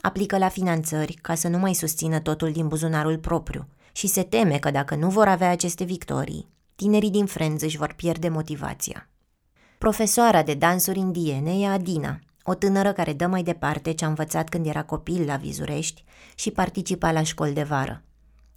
Aplică la finanțări ca să nu mai susțină totul din buzunarul propriu și se teme că dacă nu vor avea aceste victorii, tinerii din Friends își vor pierde motivația. Profesoara de dansuri indiene e Adina, o tânără care dă mai departe ce a învățat când era copil la Vizurești și participa la școli de vară.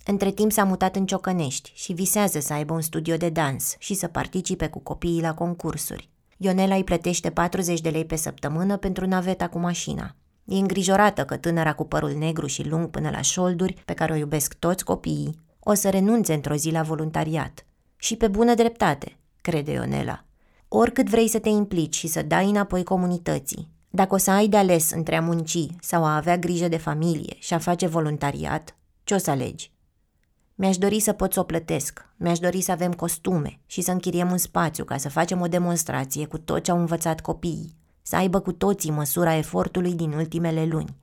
Între timp s-a mutat în Ciocănești și visează să aibă un studio de dans și să participe cu copiii la concursuri. Ionela îi plătește 40 de lei pe săptămână pentru naveta cu mașina. E îngrijorată că tânăra cu părul negru și lung până la șolduri, pe care o iubesc toți copiii, o să renunțe într-o zi la voluntariat. Și pe bună dreptate, crede Ionela. Oricât vrei să te implici și să dai înapoi comunității, dacă o să ai de ales între a munci sau a avea grijă de familie și a face voluntariat, ce o să alegi? Mi-aș dori să pot să o plătesc, mi-aș dori să avem costume și să închiriem un spațiu ca să facem o demonstrație cu tot ce au învățat copiii, să aibă cu toții măsura efortului din ultimele luni.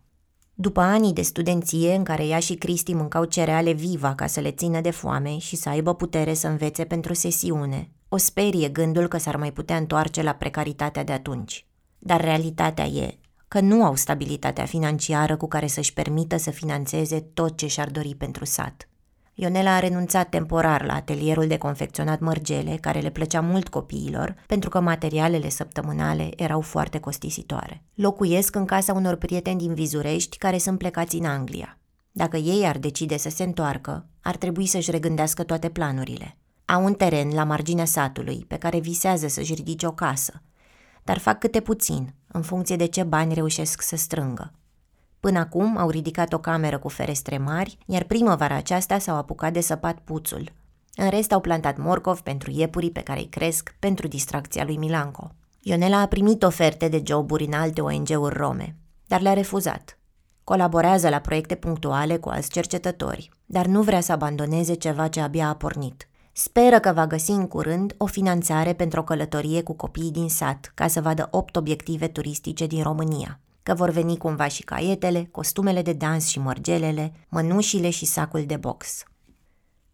După anii de studenție în care ea și Cristi mâncau cereale viva ca să le țină de foame și să aibă putere să învețe pentru sesiune, o sperie gândul că s-ar mai putea întoarce la precaritatea de atunci. Dar realitatea e că nu au stabilitatea financiară cu care să-și permită să financeze tot ce și-ar dori pentru sat. Ionela a renunțat temporar la atelierul de confecționat mărgele, care le plăcea mult copiilor, pentru că materialele săptămânale erau foarte costisitoare. Locuiesc în casa unor prieteni din Vizurești care sunt plecați în Anglia. Dacă ei ar decide să se întoarcă, ar trebui să-și regândească toate planurile. Au un teren la marginea satului pe care visează să-și ridice o casă, dar fac câte puțin, în funcție de ce bani reușesc să strângă. Până acum au ridicat o cameră cu ferestre mari, iar primăvara aceasta s-au apucat de săpat puțul. În rest au plantat morcov pentru iepurii pe care îi cresc pentru distracția lui Milanco. Ionela a primit oferte de joburi în alte ONG-uri rome, dar le-a refuzat. Colaborează la proiecte punctuale cu alți cercetători, dar nu vrea să abandoneze ceva ce abia a pornit. Speră că va găsi în curând o finanțare pentru o călătorie cu copiii din sat, ca să vadă opt obiective turistice din România că vor veni cumva și caietele, costumele de dans și mărgelele, mănușile și sacul de box.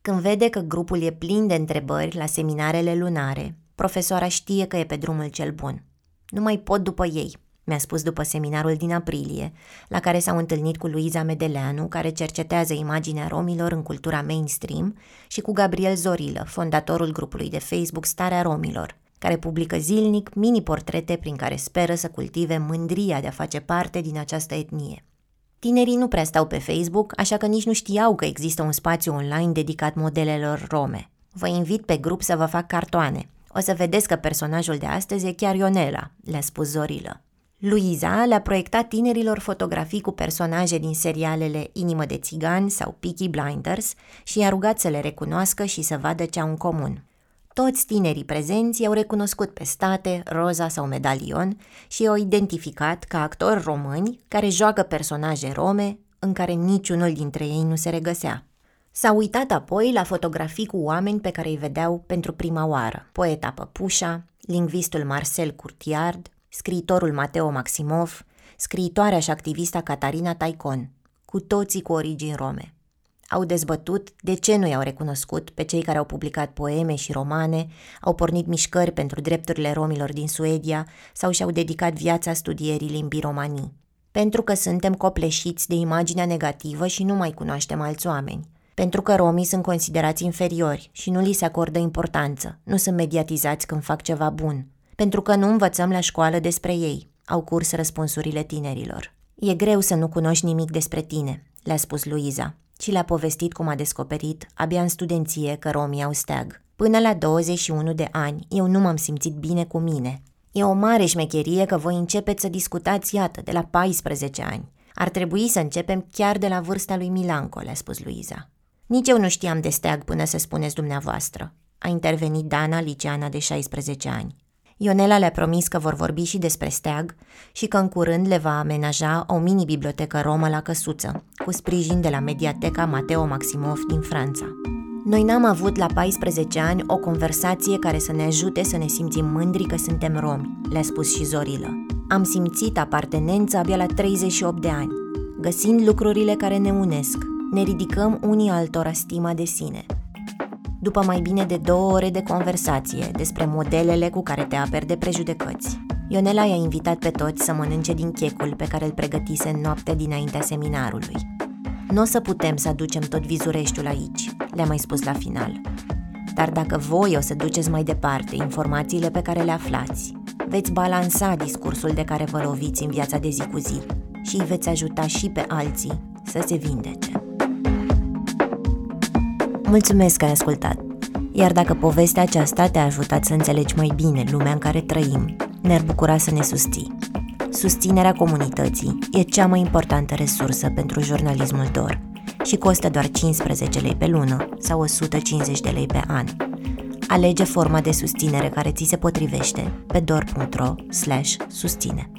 Când vede că grupul e plin de întrebări la seminarele lunare, profesoara știe că e pe drumul cel bun. Nu mai pot după ei, mi-a spus după seminarul din aprilie, la care s-au întâlnit cu Luiza Medeleanu, care cercetează imaginea romilor în cultura mainstream, și cu Gabriel Zorilă, fondatorul grupului de Facebook Starea Romilor, care publică zilnic mini-portrete prin care speră să cultive mândria de a face parte din această etnie. Tinerii nu prea stau pe Facebook, așa că nici nu știau că există un spațiu online dedicat modelelor rome. Vă invit pe grup să vă fac cartoane. O să vedeți că personajul de astăzi e chiar Ionela, le-a spus Zorilă. Luiza le-a proiectat tinerilor fotografii cu personaje din serialele Inimă de țigani sau Peaky Blinders și i-a rugat să le recunoască și să vadă ce au în comun. Toți tinerii prezenți i-au recunoscut pe state, roza sau medalion și i-au identificat ca actori români care joacă personaje rome în care niciunul dintre ei nu se regăsea. S-au uitat apoi la fotografii cu oameni pe care îi vedeau pentru prima oară. Poeta Păpușa, lingvistul Marcel Curtiard, scriitorul Mateo Maximov, scriitoarea și activista Catarina Taicon, cu toții cu origini rome au dezbătut de ce nu i-au recunoscut pe cei care au publicat poeme și romane, au pornit mișcări pentru drepturile romilor din Suedia sau și-au dedicat viața studierii limbii romanii. Pentru că suntem copleșiți de imaginea negativă și nu mai cunoaștem alți oameni. Pentru că romii sunt considerați inferiori și nu li se acordă importanță, nu sunt mediatizați când fac ceva bun. Pentru că nu învățăm la școală despre ei, au curs răspunsurile tinerilor. E greu să nu cunoști nimic despre tine, le-a spus Luiza și le-a povestit cum a descoperit, abia în studenție, că romii au steag. Până la 21 de ani, eu nu m-am simțit bine cu mine. E o mare șmecherie că voi începeți să discutați, iată, de la 14 ani. Ar trebui să începem chiar de la vârsta lui Milanco, le-a spus Luiza. Nici eu nu știam de steag până să spuneți dumneavoastră. A intervenit Dana, liceana de 16 ani. Ionela le-a promis că vor vorbi și despre steag și că în curând le va amenaja o mini-bibliotecă romă la căsuță, cu sprijin de la mediateca Mateo Maximov din Franța. Noi n-am avut la 14 ani o conversație care să ne ajute să ne simțim mândri că suntem romi, le-a spus și Zorilă. Am simțit apartenență abia la 38 de ani. Găsind lucrurile care ne unesc, ne ridicăm unii altora stima de sine. După mai bine de două ore de conversație despre modelele cu care te aperi de prejudecăți, Ionela i-a invitat pe toți să mănânce din checul pe care îl pregătise în noaptea dinaintea seminarului. Nu o să putem să aducem tot vizureștiul aici, le-a mai spus la final. Dar dacă voi o să duceți mai departe informațiile pe care le aflați, veți balansa discursul de care vă loviți în viața de zi cu zi și îi veți ajuta și pe alții să se vindece. Mulțumesc că ai ascultat! Iar dacă povestea aceasta te-a ajutat să înțelegi mai bine lumea în care trăim, ne-ar bucura să ne susții. Susținerea comunității e cea mai importantă resursă pentru jurnalismul DOR și costă doar 15 lei pe lună sau 150 de lei pe an. Alege forma de susținere care ți se potrivește pe dor.ro/susține.